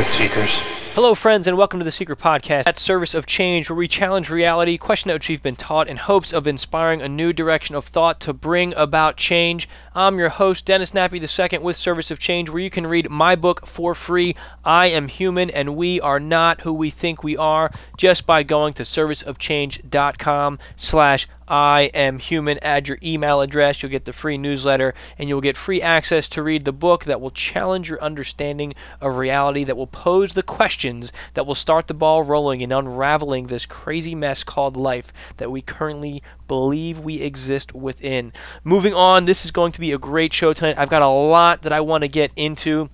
Truth Seekers. Hello, friends, and welcome to the Seiker Podcast at Service of Change, where we challenge reality, question what we've been taught, in hopes of inspiring a new direction of thought to bring about change. I'm your host, Dennis Nappi II, with Service of Change, where you can read my book for free. I am human, and we are not who we think we are, just by going to serviceofchange.com/slash I am human. Add your email address. You'll get the free newsletter and you'll get free access to read the book that will challenge your understanding of reality, that will pose the questions that will start the ball rolling in unraveling this crazy mess called life that we currently believe we exist within. Moving on, this is going to be a great show tonight. I've got a lot that I want to get into.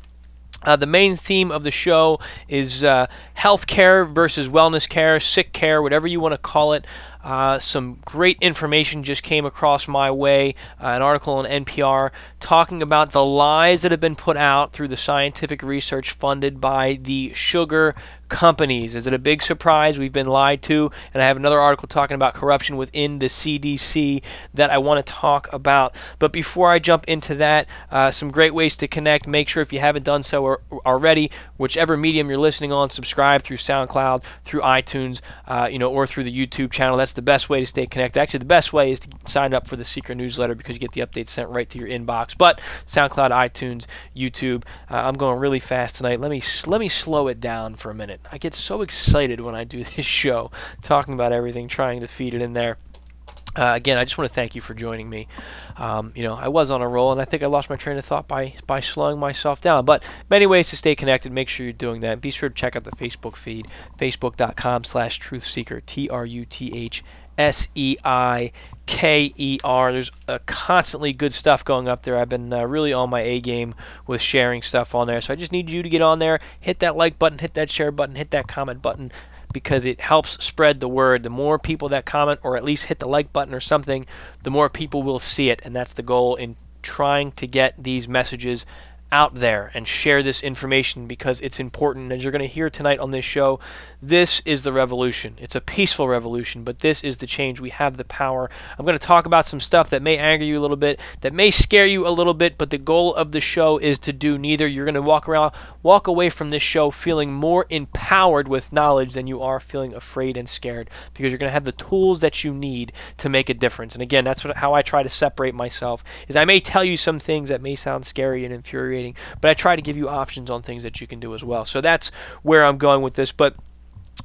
Uh, the main theme of the show is uh, health care versus wellness care, sick care, whatever you want to call it. Uh, some great information just came across my way. Uh, an article on NPR talking about the lies that have been put out through the scientific research funded by the sugar companies. Is it a big surprise? We've been lied to. And I have another article talking about corruption within the CDC that I want to talk about. But before I jump into that, uh, some great ways to connect. Make sure if you haven't done so or, already, whichever medium you're listening on, subscribe through SoundCloud, through iTunes, uh, you know, or through the YouTube channel. That's the best way to stay connected. Actually, the best way is to sign up for the Seiker newsletter because you get the updates sent right to your inbox. But SoundCloud, iTunes, YouTube. Uh, I'm going really fast tonight. Let me let me slow it down for a minute. I get so excited when I do this show, talking about everything, trying to feed it in there. Uh, again, I just want to thank you for joining me. Um, you know, I was on a roll, and I think I lost my train of thought by by slowing myself down. But many ways to stay connected. Make sure you're doing that. Be sure to check out the Facebook feed, facebook.com/slash truthseiker, T-R-U-T-H S E I K E R. There's constantly good stuff going up there. I've been uh, really on my A game with sharing stuff on there. So I just need you to get on there, hit that like button, hit that share button, hit that comment button because it helps spread the word. The more people that comment or at least hit the like button or something, the more people will see it. And that's the goal in trying to get these messages out there and share this information because it's important. As you're going to hear tonight on this show, this is the revolution. It's a peaceful revolution, but this is the change. We have the power. I'm going to talk about some stuff that may anger you a little bit, that may scare you a little bit, but the goal of the show is to do neither. You're going to walk around, walk away from this show feeling more empowered with knowledge than you are feeling afraid and scared because you're going to have the tools that you need to make a difference. And again, that's what, how I try to separate myself. Is I may tell you some things that may sound scary and infuriating, but I try to give you options on things that you can do as well. So that's where I'm going with this, but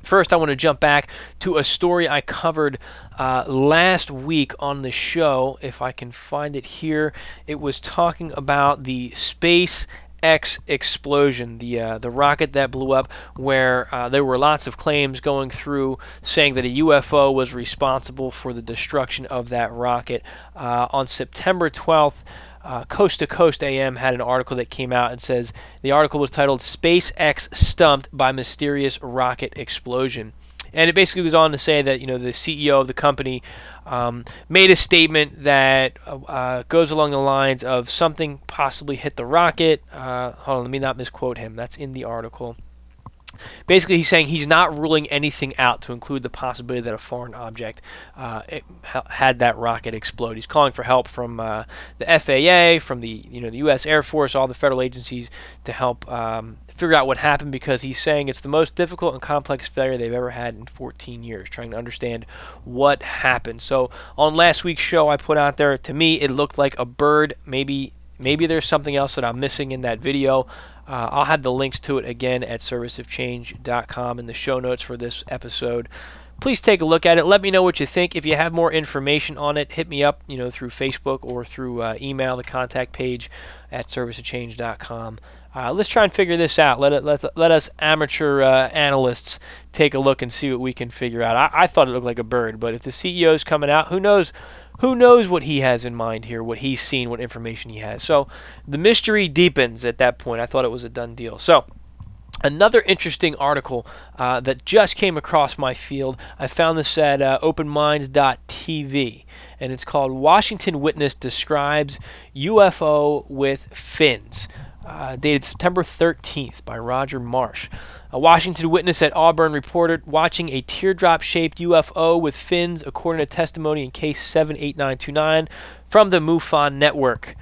First, I want to jump back to a story I covered uh, last week on the show. If I can find it here, it was talking about the Space X explosion, the uh, the rocket that blew up, where uh, there were lots of claims going through saying that a UFO was responsible for the destruction of that rocket. Uh, on September 12th, uh, Coast to Coast AM had an article that came out and says the article was titled SpaceX Stumped by Mysterious Rocket Explosion. And it basically goes on to say that you know the CEO of the company um, made a statement that uh, goes along the lines of something possibly hit the rocket. Uh, hold on, let me not misquote him. That's in the article. Basically, he's saying he's not ruling anything out to include the possibility that a foreign object uh, had that rocket explode. He's calling for help from uh, the FAA, from the you know the U.S. Air Force, all the federal agencies to help um, figure out what happened because he's saying it's the most difficult and complex failure they've ever had in 14 years, trying to understand what happened. So on last week's show, I put out there to me it looked like a bird, maybe maybe there's something else that I'm missing in that video. Uh, I'll have the links to it again at serviceofchange.com in the show notes for this episode. Please take a look at it. Let me know what you think. If you have more information on it, hit me up, you know, through Facebook or through uh, email, the contact page at serviceofchange.com. Uh, let's try and figure this out. Let it, let let us amateur uh, analysts take a look and see what we can figure out. I, I thought it looked like a bird, but if the CEO is coming out, who knows? Who knows what he has in mind here? What he's seen? What information he has? So the mystery deepens at that point. I thought it was a done deal. So. Another interesting article uh, that just came across my field. I found this at uh, openminds.tv, and it's called Washington Witness Describes UFO with Fins uh, dated September 13th by Roger Marsh. A Washington witness at Auburn reported watching a teardrop shaped UFO with fins, according to testimony in case 78929 from the MUFON network.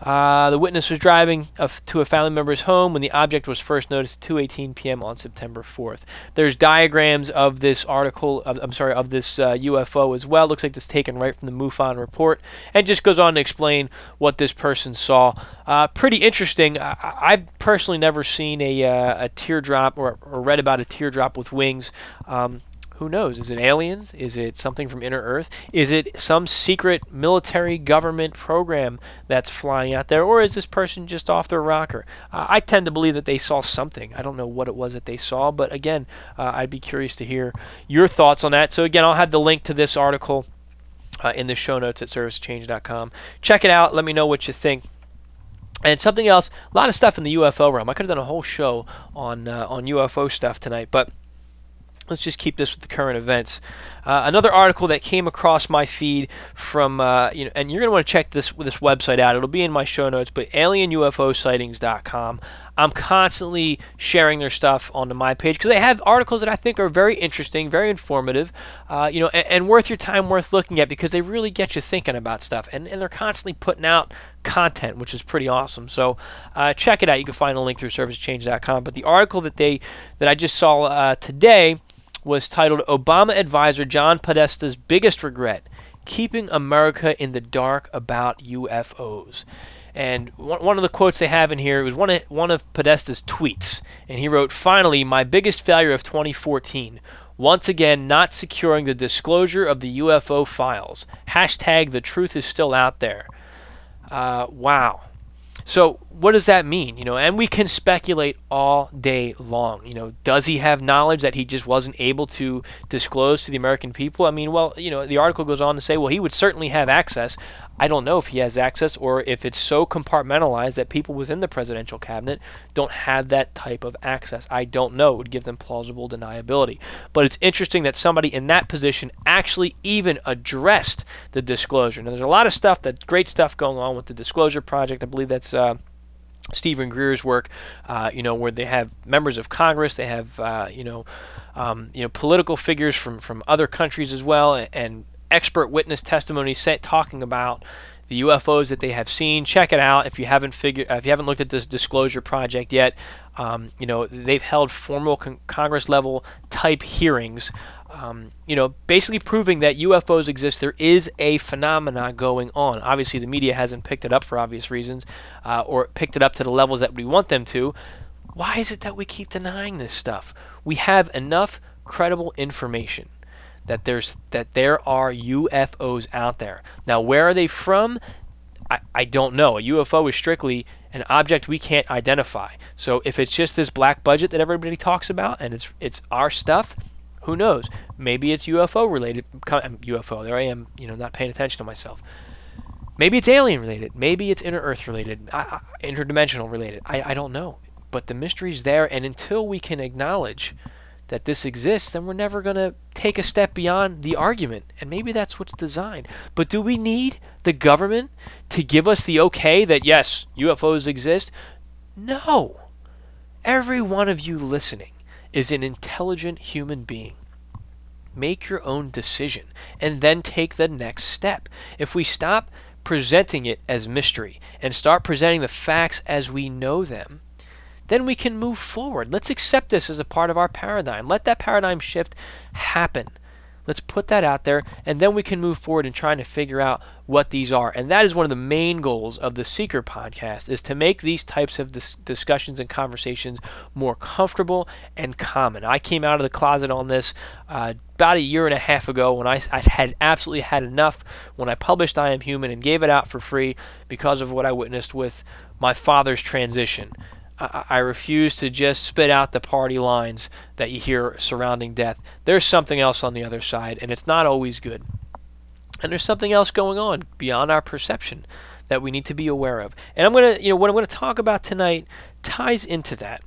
Uh, the witness was driving to a family member's home when the object was first noticed at 2:18 p.m. on September 4th. There's diagrams of this article. Of, I'm sorry, of this uh, UFO as well. Looks like this taken right from the MUFON report, and just goes on to explain what this person saw. Uh, pretty interesting. I, have personally never seen a, uh, a teardrop or, or, read about a teardrop with wings. Um, who knows? Is it aliens? Is it something from inner Earth? Is it some secret military government program that's flying out there? Or is this person just off their rocker? Uh, I tend to believe that they saw something. I don't know what it was that they saw, but again, uh, I'd be curious to hear your thoughts on that. So, again, I'll have the link to this article uh, in the show notes at servicechange.com. Check it out. Let me know what you think. And something else, a lot of stuff in the UFO realm. I could have done a whole show on uh, on UFO stuff tonight, but let's just keep this with the current events. Uh, another article that came across my feed from, uh, you know, and you're to want to check this this website out. It'll be in my show notes, but alienUFOsightings.com. I'm constantly sharing their stuff onto my page because they have articles that I think are very interesting, very informative, uh, you know, and, and, worth your time, worth looking at because they really get you thinking about stuff. And, and they're constantly putting out content, which is pretty awesome. So uh, check it out. You can find a link through servicechange.com. But the article that they that I just saw uh, today was titled Obama advisor John Podesta's biggest regret keeping America in the dark about UFOs. And one, of the quotes they have in here was one of, one of Podesta's tweets. And he wrote, Finally, my biggest failure of 2014. Once again, not securing the disclosure of the UFO files. Hashtag the truth is still out there. Uh, wow. So what does that mean? You know, and we can speculate all day long. You know, does he have knowledge that he just wasn't able to disclose to the American people? I mean, well, you know, the article goes on to say, well, he would certainly have access. I don't know if he has access or if it's so compartmentalized that people within the presidential cabinet don't have that type of access. I don't know. It would give them plausible deniability. But it's interesting that somebody in that position actually even addressed the disclosure. Now, there's a lot of stuff, that great stuff going on with the Disclosure Project. I believe that's. Uh, Steven Greer's work, uh, you know, where they have members of Congress, they have, uh, you know, um, you know, political figures from, from other countries as well, and, and expert witness testimony set, talking about the UFOs that they have seen. Check it out if you haven't figured if you haven't looked at this disclosure project yet. Um, you know they've held formal con- Congress level type hearings. Um, you know, basically proving that UFOs exist. There is a phenomena going on. Obviously, the media hasn't picked it up for obvious reasons, uh, or picked it up to the levels that we want them to. Why is it that we keep denying this stuff? We have enough credible information that there's that there are UFOs out there. Now, where are they from? I, I don't know. A UFO is strictly an object we can't identify. So if it's just this black budget that everybody talks about and it's it's our stuff, who knows? Maybe it's UFO related. UFO. Um, there I am, you know, not paying attention to myself. Maybe it's alien related. Maybe it's inner Earth related, I, I, interdimensional related. I, I don't know. But the mystery's there, and until we can acknowledge that this exists, then we're never going to take a step beyond the argument. And maybe that's what's designed. But do we need the government to give us the okay that, yes, UFOs exist? No. Every one of you listening is an intelligent human being. Make your own decision and then take the next step. If we stop presenting it as mystery and start presenting the facts as we know them, then we can move forward. Let's accept this as a part of our paradigm. Let that paradigm shift happen. Let's put that out there, and then we can move forward in trying to figure out what these are. And that is one of the main goals of the Seeker podcast is to make these types of dis- discussions and conversations more comfortable and common. I came out of the closet on this uh, about a year and a half ago when I, I had absolutely had enough when I published I Am Human and gave it out for free because of what I witnessed with my father's transition. I, refuse to just spit out the party lines that you hear surrounding death. There's something else on the other side, and it's not always good. And there's something else going on beyond our perception that we need to be aware of. And I'm going to, you know, what I'm going to talk about tonight ties into that.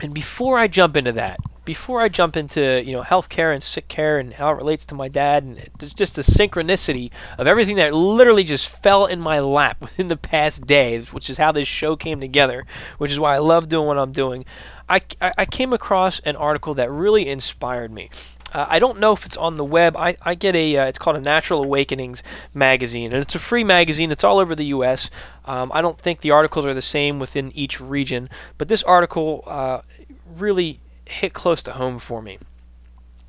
And before I jump into that, before I jump into you know healthcare and sick care and how it relates to my dad, and there's just the synchronicity of everything that literally just fell in my lap within the past day, which is how this show came together, which is why I love doing what I'm doing. I, I came across an article that really inspired me. Uh, I don't know if it's on the web. I, I get a, uh, it's called a Natural Awakenings magazine, and it's a free magazine. It's all over the U.S. Um, I don't think the articles are the same within each region, but this article uh, really hit close to home for me.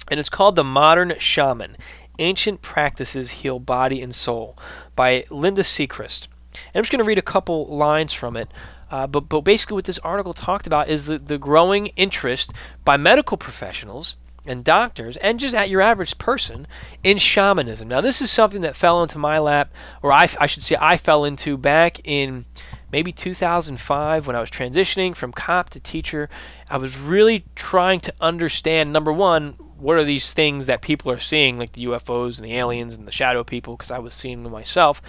And it's called The Modern Shaman Ancient Practices Heal Body and Soul by Linda Sechrist. And I'm just going to read a couple lines from it. Uh, but, but basically, what this article talked about is the, the growing interest by medical professionals and doctors and just at your average person in shamanism. Now, this is something that fell into my lap, or I, I should say, I fell into back in maybe 2005 when I was transitioning from cop to teacher. I was really trying to understand number one, what are these things that people are seeing, like the UFOs and the aliens and the shadow people, because I was seeing them myself.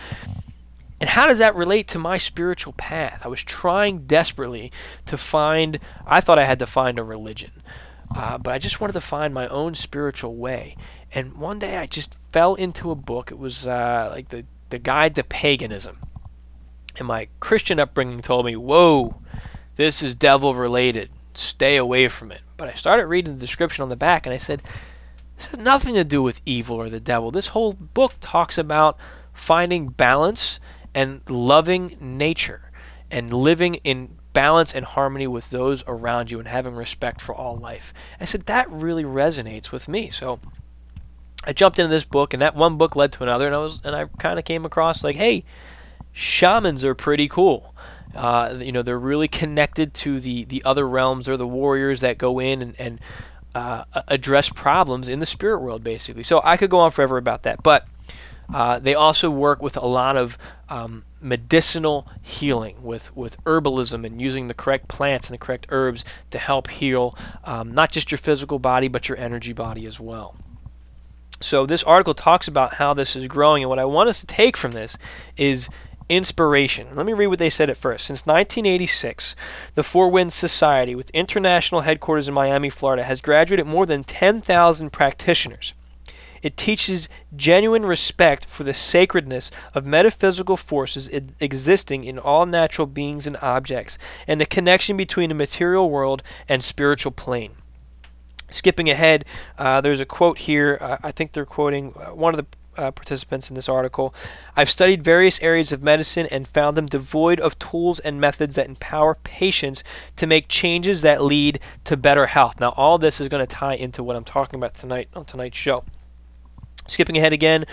And how does that relate to my spiritual path? I was trying desperately to find, I thought I had to find a religion. Uh, but I just wanted to find my own spiritual way. And one day I just fell into a book. It was uh, like the, the Guide to Paganism. And my Christian upbringing told me, whoa, this is devil related. Stay away from it. But I started reading the description on the back and I said, this has nothing to do with evil or the devil. This whole book talks about finding balance and loving nature and living in balance and harmony with those around you and having respect for all life. I said, that really resonates with me. So I jumped into this book, and that one book led to another, and I was, and I kind of came across like, hey, shamans are pretty cool. Uh, you know, they're really connected to the the other realms. They're the warriors that go in and, and uh, address problems in the spirit world, basically. So I could go on forever about that, but uh, they also work with a lot of um, medicinal healing with, with herbalism and using the correct plants and the correct herbs to help heal um, not just your physical body but your energy body as well. So, this article talks about how this is growing, and what I want us to take from this is inspiration. Let me read what they said at first. Since 1986, the Four Winds Society, with international headquarters in Miami, Florida, has graduated more than 10,000 practitioners. It teaches genuine respect for the sacredness of metaphysical forces existing in all natural beings and objects, and the connection between the material world and spiritual plane. Skipping ahead, uh, there's a quote here. Uh, I think they're quoting uh, one of the uh, participants in this article. I've studied various areas of medicine and found them devoid of tools and methods that empower patients to make changes that lead to better health. Now, all this is going to tie into what I'm talking about tonight on tonight's show. Skipping ahead again,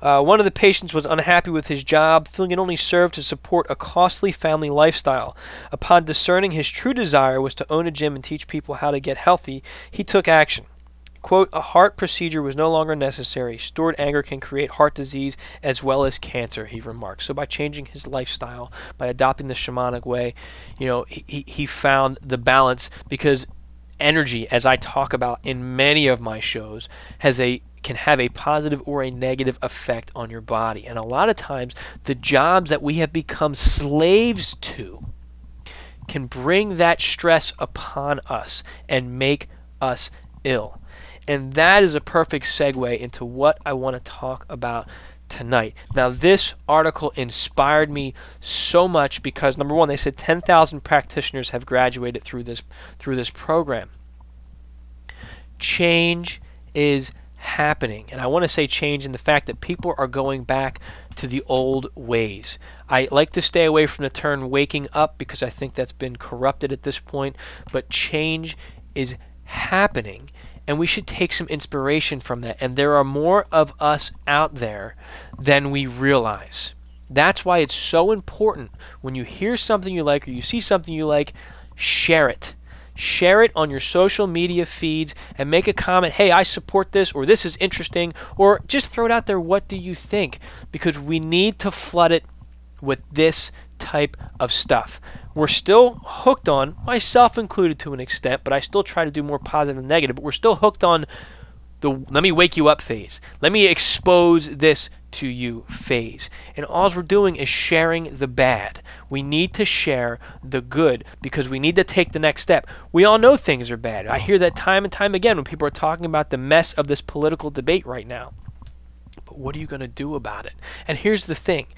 uh, one of the patients was unhappy with his job, feeling it only served to support a costly family lifestyle. Upon discerning his true desire was to own a gym and teach people how to get healthy, he took action. Quote, a heart procedure was no longer necessary. Stored anger can create heart disease as well as cancer, he remarked. So by changing his lifestyle, by adopting the shamanic way, you know, he, he found the balance because energy, as I talk about in many of my shows, has a can have a positive or a negative effect on your body. And a lot of times, the jobs that we have become slaves to can bring that stress upon us and make us ill. And that is a perfect segue into what I want to talk about tonight. Now, this article inspired me so much because number one, they said 10,000 practitioners have graduated through this through this program. Change is happening. And I want to say change in the fact that people are going back to the old ways. I like to stay away from the term waking up because I think that's been corrupted at this point, but change is happening. And we should take some inspiration from that. And there are more of us out there than we realize. That's why it's so important when you hear something you like or you see something you like, share it. Share it on your social media feeds and make a comment, hey, I support this, or this is interesting, or just throw it out there, what do you think? Because we need to flood it with this type of stuff. We're still hooked on, myself included to an extent, but I still try to do more positive and negative, but we're still hooked on the let me wake you up phase. Let me expose this to you phase. And all we're doing is sharing the bad. We need to share the good because we need to take the next step. We all know things are bad. I hear that time and time again when people are talking about the mess of this political debate right now. But what are you going to do about it? And here's the thing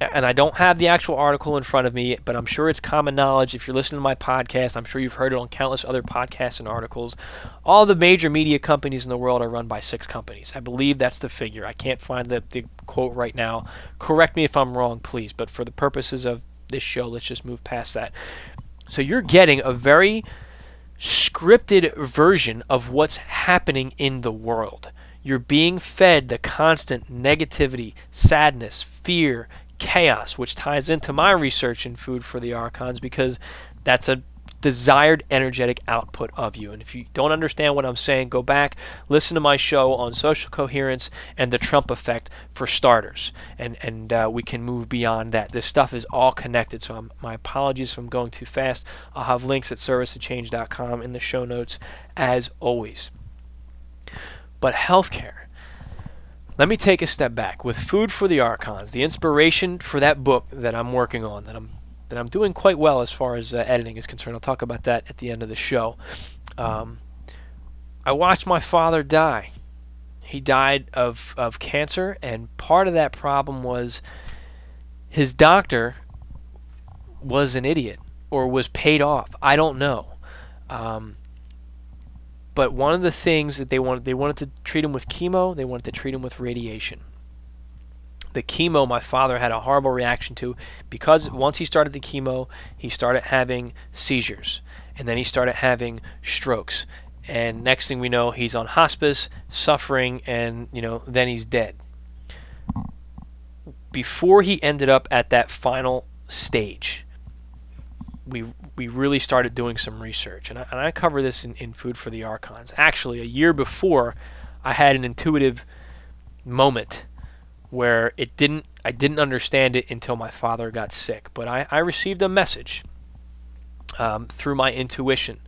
and I don't have the actual article in front of me, but I'm sure it's common knowledge. If you're listening to my podcast, I'm sure you've heard it on countless other podcasts and articles. All the major media companies in the world are run by six companies. I believe that's the figure. I can't find the, the quote right now. Correct me if I'm wrong, please. But for the purposes of this show, let's just move past that. So you're getting a very scripted version of what's happening in the world. You're being fed the constant negativity, sadness, fear, chaos, which ties into my research in Food for the Archons because that's a desired energetic output of you. And if you don't understand what I'm saying, go back, listen to my show on social coherence and the Trump effect for starters. And, and uh, we can move beyond that. This stuff is all connected. So I'm, my apologies if I'm going too fast. I'll have links at serviceofchange.com in the show notes as always. But healthcare let me take a step back. With Food for the Archons, the inspiration for that book that I'm working on, that I'm that I'm doing quite well as far as uh, editing is concerned. I'll talk about that at the end of the show. Um, I watched my father die. He died of, of cancer, and part of that problem was his doctor was an idiot or was paid off. I don't know. Um, but one of the things that they wanted, they wanted to treat him with chemo. They wanted to treat him with radiation. The chemo, my father had a horrible reaction to because once he started the chemo, he started having seizures, and then he started having strokes. And next thing we know, he's on hospice, suffering, and you know, then he's dead. Before he ended up at that final stage, we we really started doing some research, and I, and I cover this in, in Food for the Archons. Actually, a year before, I had an intuitive moment where it didn't I didn't understand it until my father got sick, but I, I received a message um, through my intuition.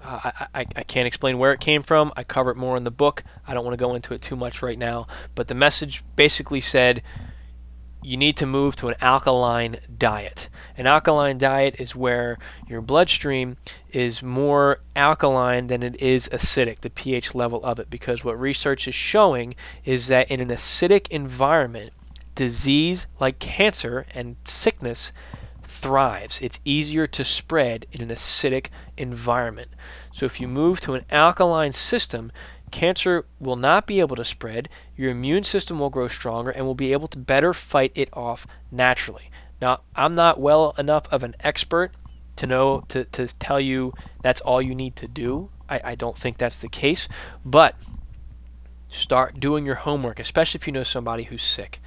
Uh, I, I, I can't explain where it came from. I cover it more in the book. I don't want to go into it too much right now. But the message basically said, you need to move to an alkaline diet. An alkaline diet is where your bloodstream is more alkaline than it is acidic, the pH level of it, because what research is showing is that in an acidic environment, disease like cancer and sickness thrives. It's easier to spread in an acidic environment. So if you move to an alkaline system, cancer will not be able to spread, your immune system will grow stronger, and will be able to better fight it off naturally. Now, I'm not well enough of an expert to know to, to tell you that's all you need to do. I, I don't think that's the case, but start doing your homework, especially if you know somebody who's sick,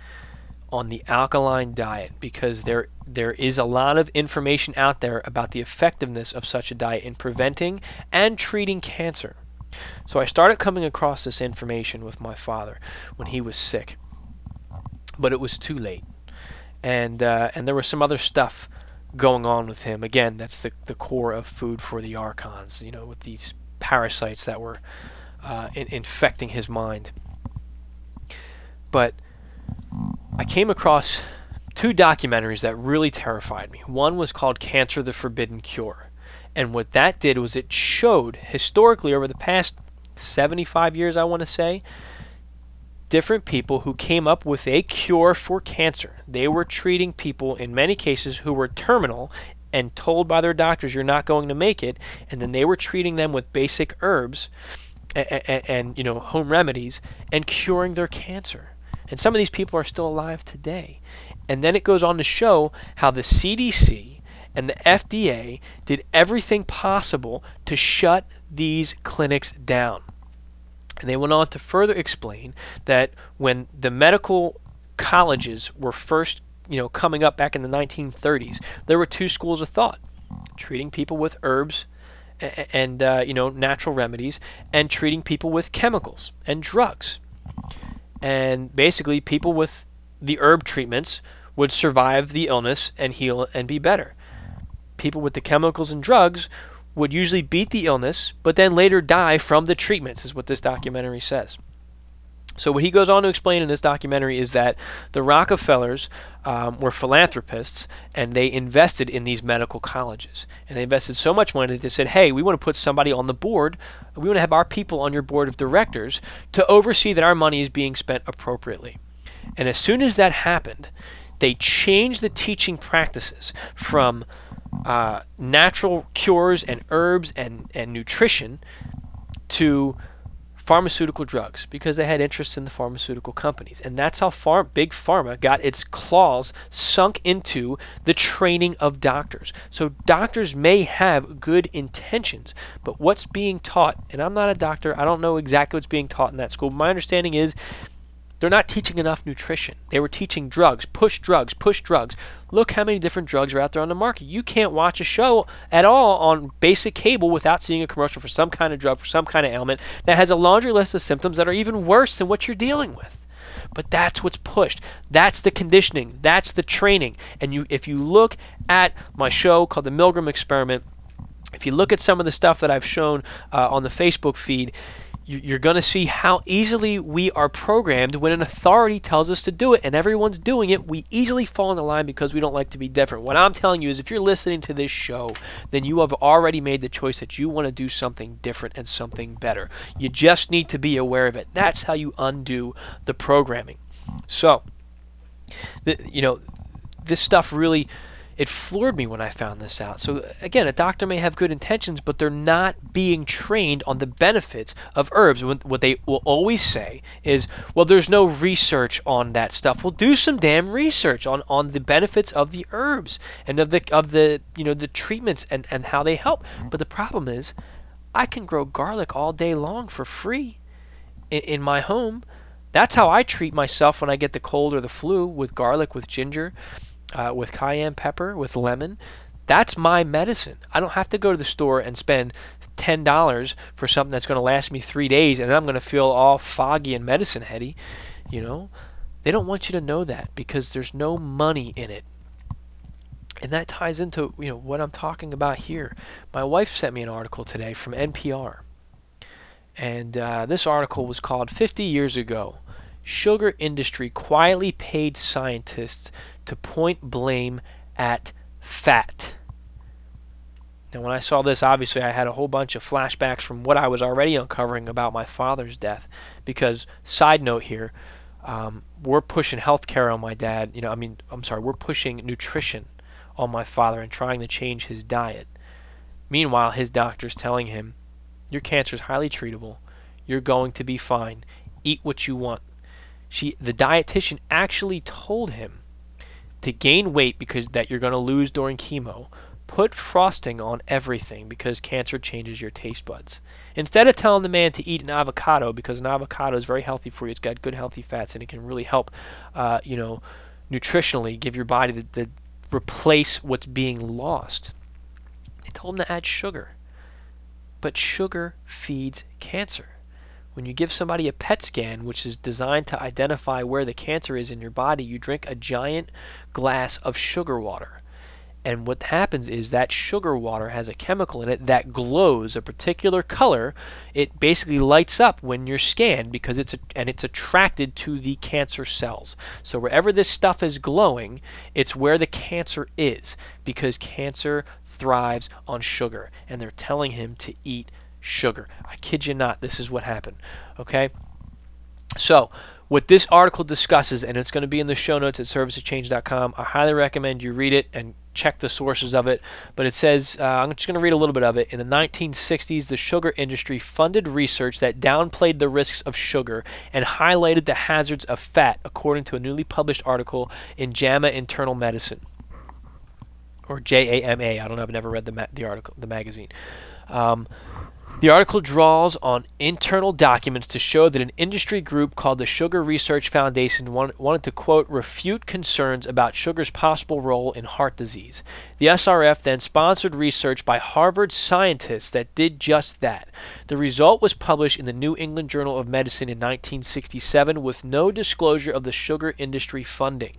on the alkaline diet because there there is a lot of information out there about the effectiveness of such a diet in preventing and treating cancer. So I started coming across this information with my father when he was sick, but it was too late, and uh, and there was some other stuff going on with him. Again, that's the the core of food for the archons. You know, with these parasites that were uh, in- infecting his mind. But I came across two documentaries that really terrified me. One was called Cancer the Forbidden Cure. And what that did was it showed historically over the past 75 years, I want to say, different people who came up with a cure for cancer. They were treating people, in many cases, who were terminal and told by their doctors, you're not going to make it. And then they were treating them with basic herbs and, and, and you know, home remedies and curing their cancer. And some of these people are still alive today. And then it goes on to show how the CDC And the FDA did everything possible to shut these clinics down. And they went on to further explain that when the medical colleges were first, you know, coming up back in the 1930s, there were two schools of thought: treating people with herbs and uh, you know natural remedies, and treating people with chemicals and drugs. And basically, people with the herb treatments would survive the illness and heal and be better. People with the chemicals and drugs would usually beat the illness, but then later die from the treatments, is what this documentary says. So, what he goes on to explain in this documentary is that the Rockefellers um, were philanthropists and they invested in these medical colleges. And they invested so much money that they said, hey, we want to put somebody on the board. We want to have our people on your board of directors to oversee that our money is being spent appropriately. And as soon as that happened, they changed the teaching practices from uh, natural cures and herbs and, and nutrition to pharmaceutical drugs because they had interest in the pharmaceutical companies. And that's how far big pharma got its claws sunk into the training of doctors. So doctors may have good intentions, but what's being taught, and I'm not a doctor, I don't know exactly what's being taught in that school. My understanding is they're not teaching enough nutrition. They were teaching drugs, push drugs, push drugs. Look how many different drugs are out there on the market. You can't watch a show at all on basic cable without seeing a commercial for some kind of drug, for some kind of ailment that has a laundry list of symptoms that are even worse than what you're dealing with. But that's what's pushed. That's the conditioning. That's the training. And you if you look at my show called The Milgram Experiment, if you look at some of the stuff that I've shown uh, on the Facebook feed, you're going to see how easily we are programmed when an authority tells us to do it and everyone's doing it. We easily fall in the line because we don't like to be different. What I'm telling you is if you're listening to this show, then you have already made the choice that you want to do something different and something better. You just need to be aware of it. That's how you undo the programming. So, the, you know, this stuff really it floored me when I found this out. So, again, a doctor may have good intentions, but they're not being trained on the benefits of herbs. What they will always say is, well, there's no research on that stuff. Well, do some damn research on, on the benefits of the herbs and of the, of the, you know, the treatments and, and how they help. But the problem is, I can grow garlic all day long for free in, in my home. That's how I treat myself when I get the cold or the flu with garlic, with ginger uh, with cayenne pepper, with lemon. That's my medicine. I don't have to go to the store and spend ten dollars for something that's going to last me three days, and I'm going to feel all foggy and medicine heady. You know, they don't want you to know that because there's no money in it. And that ties into you know what I'm talking about here. My wife sent me an article today from NPR, and uh, this article was called "50 Years Ago." Sugar industry quietly paid scientists to point blame at fat. Now, when I saw this, obviously I had a whole bunch of flashbacks from what I was already uncovering about my father's death. Because, side note here, um, we're pushing healthcare on my dad. You know, I mean, I'm sorry, we're pushing nutrition on my father and trying to change his diet. Meanwhile, his doctor's telling him, Your cancer is highly treatable. You're going to be fine. Eat what you want. She, the dietitian actually told him to gain weight because that you're going to lose during chemo, put frosting on everything because cancer changes your taste buds. Instead of telling the man to eat an avocado because an avocado is very healthy for you, it's got good healthy fats and it can really help, uh, you know, nutritionally give your body the, the replace what's being lost. They told him to add sugar, but sugar feeds cancer. When you give somebody a PET scan, which is designed to identify where the cancer is in your body, you drink a giant glass of sugar water. And what happens is that sugar water has a chemical in it that glows a particular color. It basically lights up when you're scanned because it's a, and it's attracted to the cancer cells. So wherever this stuff is glowing, it's where the cancer is because cancer thrives on sugar and they're telling him to eat sugar. I kid you not, this is what happened. Okay? So, what this article discusses, and it's going to be in the show notes at serviceofchange.com. I highly recommend you read it and check the sources of it. But it says, uh, I'm just going to read a little bit of it. In the 1960s, the sugar industry funded research that downplayed the risks of sugar and highlighted the hazards of fat, according to a newly published article in JAMA Internal Medicine or J A M A. I don't know. I've never read the ma- the article, the magazine. Um, the article draws on internal documents to show that an industry group called the Sugar Research Foundation wanted to, quote, refute concerns about sugar's possible role in heart disease. The SRF then sponsored research by Harvard scientists that did just that. The result was published in the New England Journal of Medicine in 1967 with no disclosure of the sugar industry funding.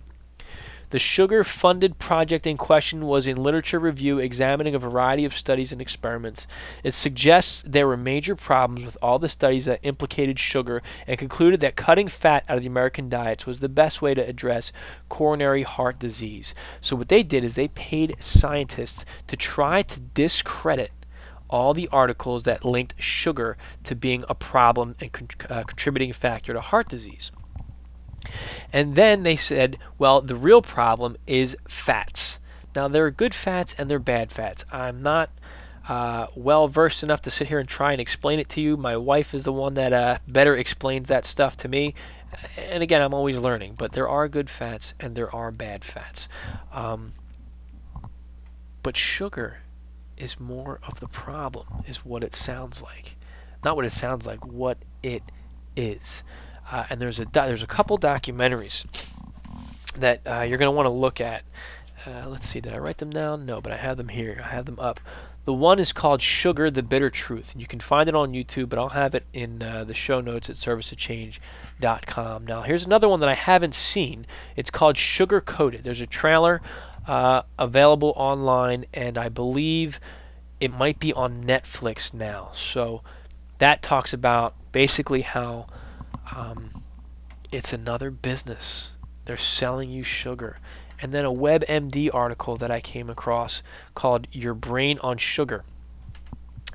The sugar funded project in question was in literature review examining a variety of studies and experiments. It suggests there were major problems with all the studies that implicated sugar and concluded that cutting fat out of the American diets was the best way to address coronary heart disease. So, what they did is they paid scientists to try to discredit all the articles that linked sugar to being a problem and con- uh, contributing factor to heart disease. And then they said, well, the real problem is fats. Now, there are good fats and there are bad fats. I'm not uh, well versed enough to sit here and try and explain it to you. My wife is the one that uh, better explains that stuff to me. And again, I'm always learning, but there are good fats and there are bad fats. Um, but sugar is more of the problem, is what it sounds like. Not what it sounds like, what it is. Uh, and there's a do- there's a couple documentaries that uh, you're going to want to look at. Uh, let's see, did I write them down? No, but I have them here. I have them up. The one is called Sugar: The Bitter Truth, and you can find it on YouTube, but I'll have it in uh, the show notes at serviceofchange.com. Now, here's another one that I haven't seen. It's called Sugar Coated. There's a trailer uh, available online, and I believe it might be on Netflix now. So that talks about basically how um, it's another business. They're selling you sugar. And then a WebMD article that I came across called Your Brain on Sugar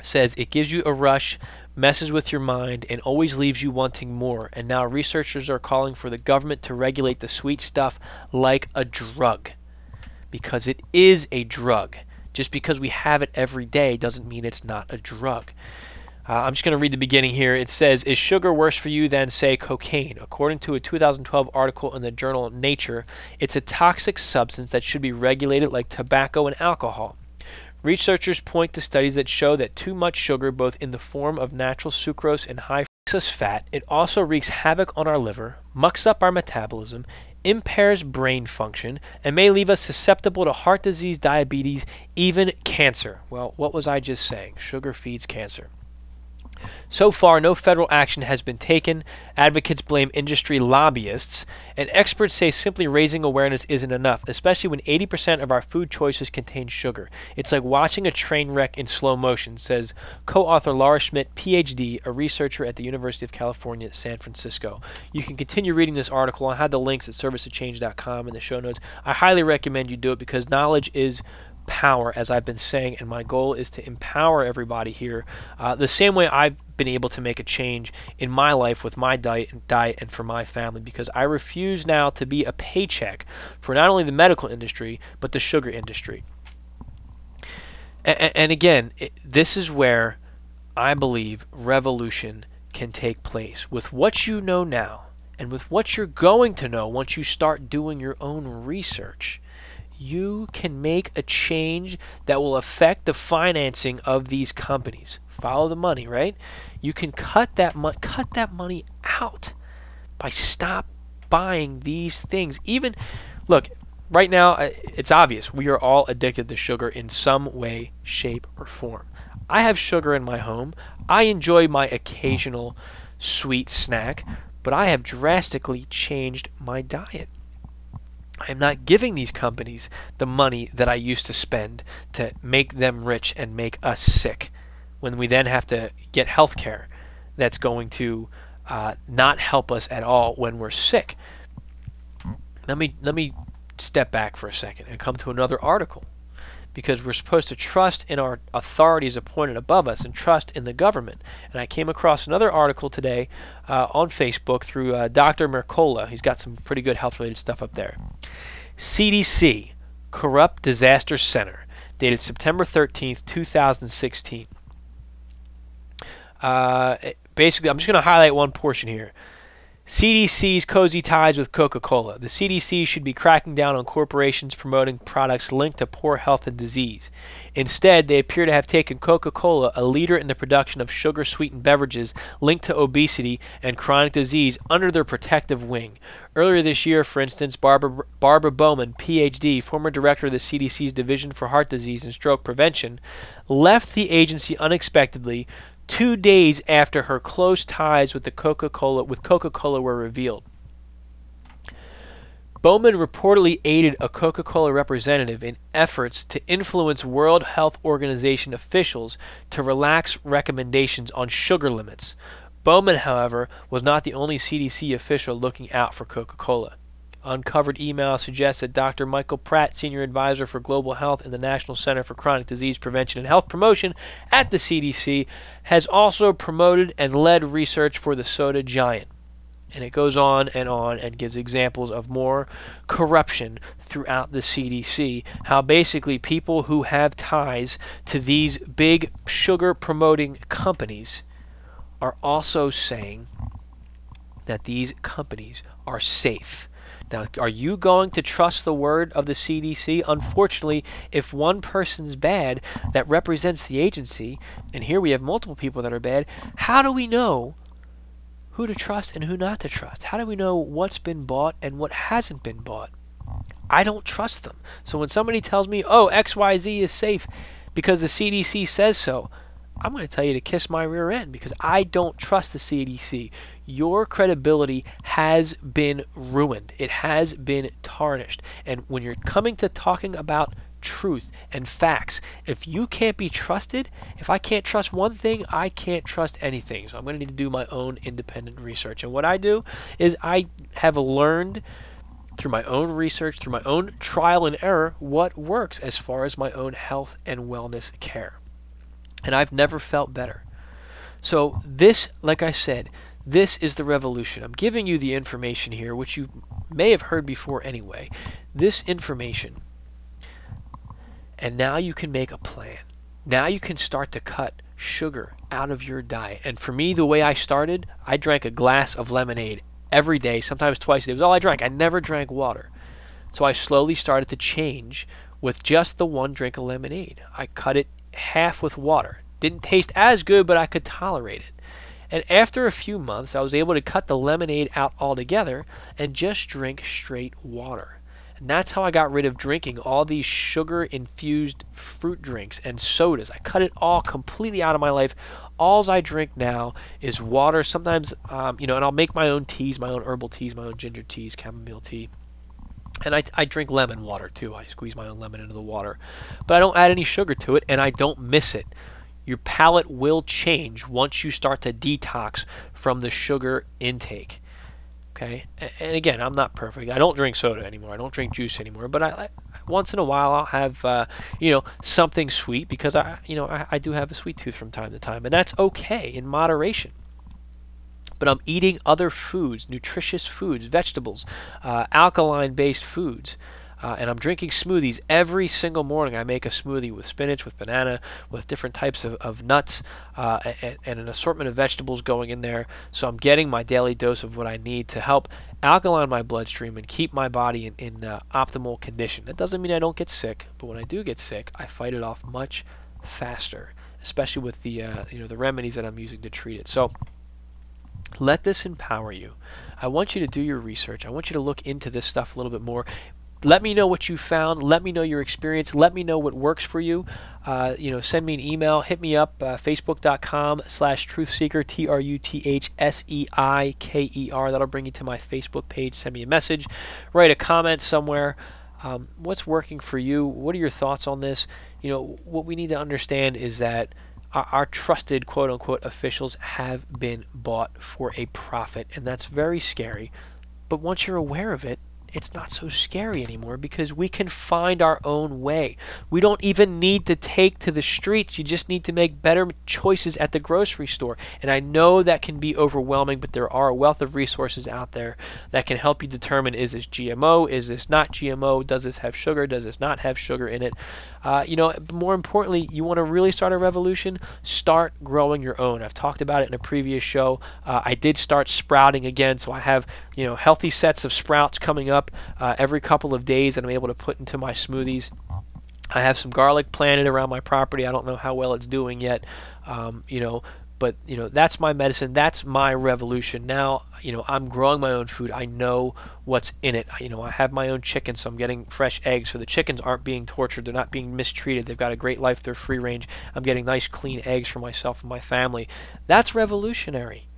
says it gives you a rush, messes with your mind, and always leaves you wanting more. And now researchers are calling for the government to regulate the sweet stuff like a drug. Because it is a drug. Just because we have it every day doesn't mean it's not a drug. Uh, I'm just going to read the beginning here. It says, Is sugar worse for you than, say, cocaine? According to a 2012 article in the journal Nature, it's a toxic substance that should be regulated like tobacco and alcohol. Researchers point to studies that show that too much sugar, both in the form of natural sucrose and high fructose fat, it also wreaks havoc on our liver, mucks up our metabolism, impairs brain function, and may leave us susceptible to heart disease, diabetes, even cancer. Well, what was I just saying? Sugar feeds cancer. So far, no federal action has been taken. Advocates blame industry lobbyists, and experts say simply raising awareness isn't enough, especially when 80% of our food choices contain sugar. It's like watching a train wreck in slow motion, says co author Laura Schmidt, PhD, a researcher at the University of California, San Francisco. You can continue reading this article. I'll have the links at serviceofchange.com in the show notes. I highly recommend you do it because knowledge is power, as I've been saying, and my goal is to empower everybody here uh, the same way I've been able to make a change in my life with my diet and diet and for my family because I refuse now to be a paycheck for not only the medical industry but the sugar industry. And, and again, it, this is where I believe revolution can take place with what you know now and with what you're going to know once you start doing your own research you can make a change that will affect the financing of these companies. Follow the money, right? You can cut that mo- cut that money out by stop buying these things. Even look, right now uh, it's obvious we are all addicted to sugar in some way, shape or form. I have sugar in my home. I enjoy my occasional sweet snack, but I have drastically changed my diet. I'm not giving these companies the money that I used to spend to make them rich and make us sick when we then have to get health care that's going to uh, not help us at all when we're sick. Let me let me step back for a second and come to another article because we're supposed to trust in our authorities appointed above us and trust in the government. And I came across another article today uh, on Facebook through uh, Dr. Mercola. He's got some pretty good health related stuff up there. CDC, Corrupt Disaster Center, dated September 13th, 2016. Uh, basically, I'm just going to highlight one portion here. CDC's cozy ties with Coca Cola. The CDC should be cracking down on corporations promoting products linked to poor health and disease. Instead, they appear to have taken Coca Cola, a leader in the production of sugar sweetened beverages linked to obesity and chronic disease, under their protective wing. Earlier this year, for instance, Barbara, Barbara Bowman, PhD, former director of the CDC's Division for Heart Disease and Stroke Prevention, left the agency unexpectedly two days after her close ties with the Coca-Cola with Coca-Cola were revealed. Bowman reportedly aided a Coca-Cola representative in efforts to influence World Health Organization officials to relax recommendations on sugar limits. Bowman, however, was not the only CDC official looking out for Coca-Cola. Uncovered email suggests that Dr. Michael Pratt, Senior Advisor for Global Health in the National Center for Chronic Disease Prevention and Health Promotion at the CDC, has also promoted and led research for the soda giant. And it goes on and on and gives examples of more corruption throughout the CDC. How basically people who have ties to these big sugar promoting companies are also saying that these companies are safe now, are you going to trust the word of the CDC? Unfortunately, if one person's bad that represents the agency, and here we have multiple people that are bad, how do we know who to trust and who not to trust? How do we know what's been bought and what hasn't been bought? I don't trust them. So when somebody tells me, oh, XYZ is safe because the CDC says so, I'm going to tell you to kiss my rear end because I don't trust the CDC. Your credibility has been ruined, it has been tarnished. And when you're coming to talking about truth and facts, if you can't be trusted, if I can't trust one thing, I can't trust anything. So I'm going to need to do my own independent research. And what I do is I have learned through my own research, through my own trial and error, what works as far as my own health and wellness care and I've never felt better. So, this, like I said, this is the revolution. I'm giving you the information here, which you may have heard before anyway. This information. And now you can make a plan. Now you can start to cut sugar out of your diet. And for me, the way I started, I drank a glass of lemonade every day, sometimes twice a day. It was all I drank. I never drank water. So I slowly started to change with just the one drink of lemonade. I cut it half with water. Didn't taste as good, but I could tolerate it. And after a few months, I was able to cut the lemonade out altogether and just drink straight water. And that's how I got rid of drinking all these sugar infused fruit drinks and sodas. I cut it all completely out of my life. All I drink now is water. Sometimes, um, you know, and I'll make my own teas, my own herbal teas, my own ginger teas, chamomile tea. And I, I drink lemon water too. I squeeze my own lemon into the water. But I don't add any sugar to it and I don't miss it. Your palate will change once you start to detox from the sugar intake. Okay? And again, I'm not perfect. I don't drink soda anymore. I don't drink juice anymore. But I, I once in a while I'll have uh, you know something sweet because I you know I, I do have a sweet tooth from time to time, and that's okay in moderation but I'm eating other foods, nutritious foods, vegetables, uh, alkaline based foods. Uh, and I'm drinking smoothies every single morning. I make a smoothie with spinach, with banana, with different types of, of nuts, uh, and, and, an assortment of vegetables going in there. So I'm getting my daily dose of what I need to help alkaline my bloodstream and keep my body in, in uh, optimal condition. That doesn't mean I don't get sick, but when I do get sick, I fight it off much faster, especially with the uh, you know the remedies that I'm using to treat it. So let this empower you. I want you to do your research. I want you to look into this stuff a little bit more. Let me know what you found. Let me know your experience. Let me know what works for you. Uh, you know, send me an email. Hit me up. Uh, Facebook.com slash truthseiker, T-R-U-T-H-S-E-I-K-E-R. That'll bring you to my Facebook page. Send me a message. Write a comment somewhere. Um, what's working for you? What are your thoughts on this? You know, what we need to understand is that – our, trusted quote unquote officials have been bought for a profit, and that's very scary. But once you're aware of it, it's not so scary anymore because we can find our own way. We don't even need to take to the streets. You just need to make better choices at the grocery store. And I know that can be overwhelming, but there are a wealth of resources out there that can help you determine is this GMO, is this not GMO, does this have sugar, does this not have sugar in it. Uh, you know, more importantly, you want to really start a revolution, start growing your own. I've talked about it in a previous show. Uh, I did start sprouting again, so I have you know healthy sets of sprouts coming up uh, every couple of days that I'm able to put into my smoothies. I have some garlic planted around my property. I don't know how well it's doing yet, um, you know, but you know that's my medicine. That's my revolution. Now, you know, I'm growing my own food. I know what's in it. You know, I have my own chickens, so I'm getting fresh eggs. So the chickens aren't being tortured. They're not being mistreated. They've got a great life. They're free range. I'm getting nice, clean eggs for myself and my family. That's revolutionary,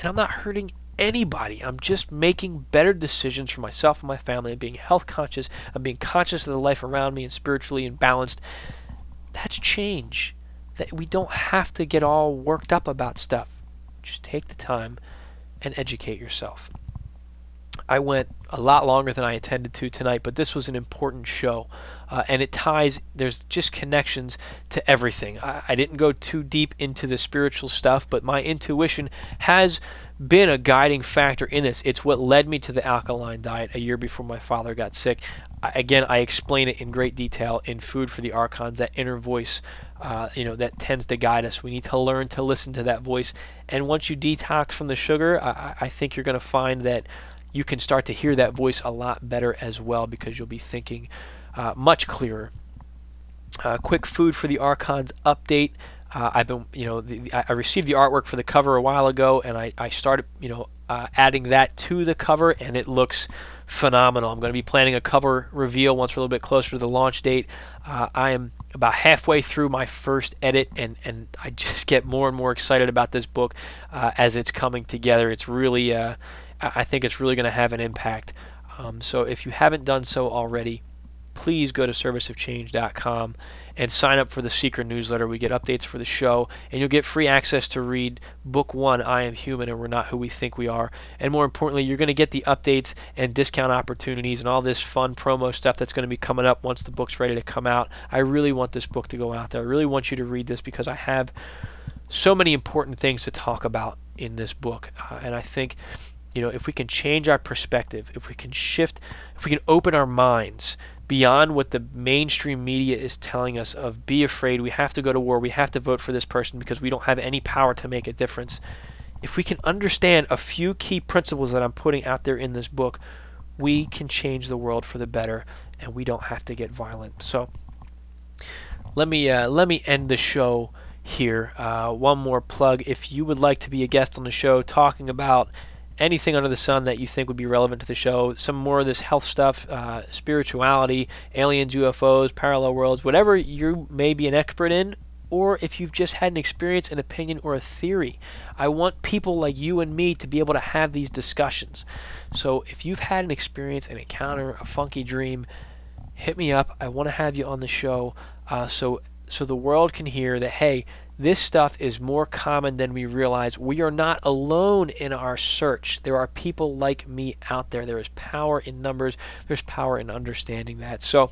and I'm not hurting anybody. I'm just making better decisions for myself and my family. I'm being health conscious. I'm being conscious of the life around me and spiritually and balanced. That's change. That we don't have to get all worked up about stuff. Just take the time and educate yourself. I went a lot longer than I intended to tonight, but this was an important show. Uh, and it ties, there's just connections to everything. I, I didn't go too deep into the spiritual stuff, but my intuition has been a guiding factor in this. It's what led me to the alkaline diet a year before my father got sick. I, again, I explain it in great detail in Food for the Archons, that inner voice, uh, you know, that tends to guide us. We need to learn to listen to that voice. And once you detox from the sugar, I, I think you're going to find that you can start to hear that voice a lot better as well because you'll be thinking uh, much clearer. Uh, quick food for the Archons update. Uh, I've been, you know, the, I received the artwork for the cover a while ago, and I, I started, you know, uh, adding that to the cover, and it looks phenomenal. I'm going to be planning a cover reveal once we're a little bit closer to the launch date. Uh, I am about halfway through my first edit, and, and I just get more and more excited about this book uh, as it's coming together. It's really, uh, I think it's really going to have an impact. Um, so if you haven't done so already, please go to serviceofchange.com and sign up for the Seiker newsletter. We get updates for the show, and you'll get free access to read book one, I Am Human and We're Not Who We Think We Are. And more importantly, you're going to get the updates and discount opportunities and all this fun promo stuff that's going to be coming up once the book's ready to come out. I really want this book to go out there. I really want you to read this because I have so many important things to talk about in this book. Uh, and I think you know, if we can change our perspective, if we can shift, if we can open our minds beyond what the mainstream media is telling us of be afraid, we have to go to war, we have to vote for this person because we don't have any power to make a difference. If we can understand a few key principles that I'm putting out there in this book, we can change the world for the better and we don't have to get violent. So let me uh, let me end the show here. Uh, one more plug. If you would like to be a guest on the show talking about anything under the sun that you think would be relevant to the show. Some more of this health stuff, uh, spirituality, aliens, UFOs, parallel worlds, whatever you may be an expert in, or if you've just had an experience, an opinion, or a theory. I want people like you and me to be able to have these discussions. So if you've had an experience, an encounter, a funky dream, hit me up. I want to have you on the show uh, so so the world can hear that hey this stuff is more common than we realize. We are not alone in our search. There are people like me out there. There is power in numbers, there's power in understanding that. So,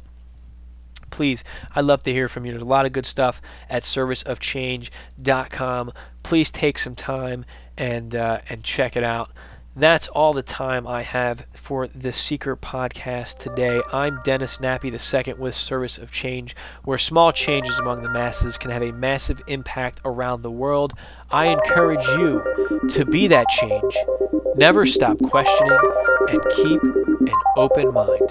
please, I'd love to hear from you. There's a lot of good stuff at serviceofchange.com. Please take some time and uh, and check it out. That's all the time I have for the Seiker Podcast today. I'm Dennis Nappi II with Service of Change, where small changes among the masses can have a massive impact around the world. I encourage you to be that change. Never stop questioning and keep an open mind.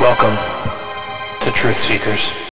Welcome to Truth Seekers.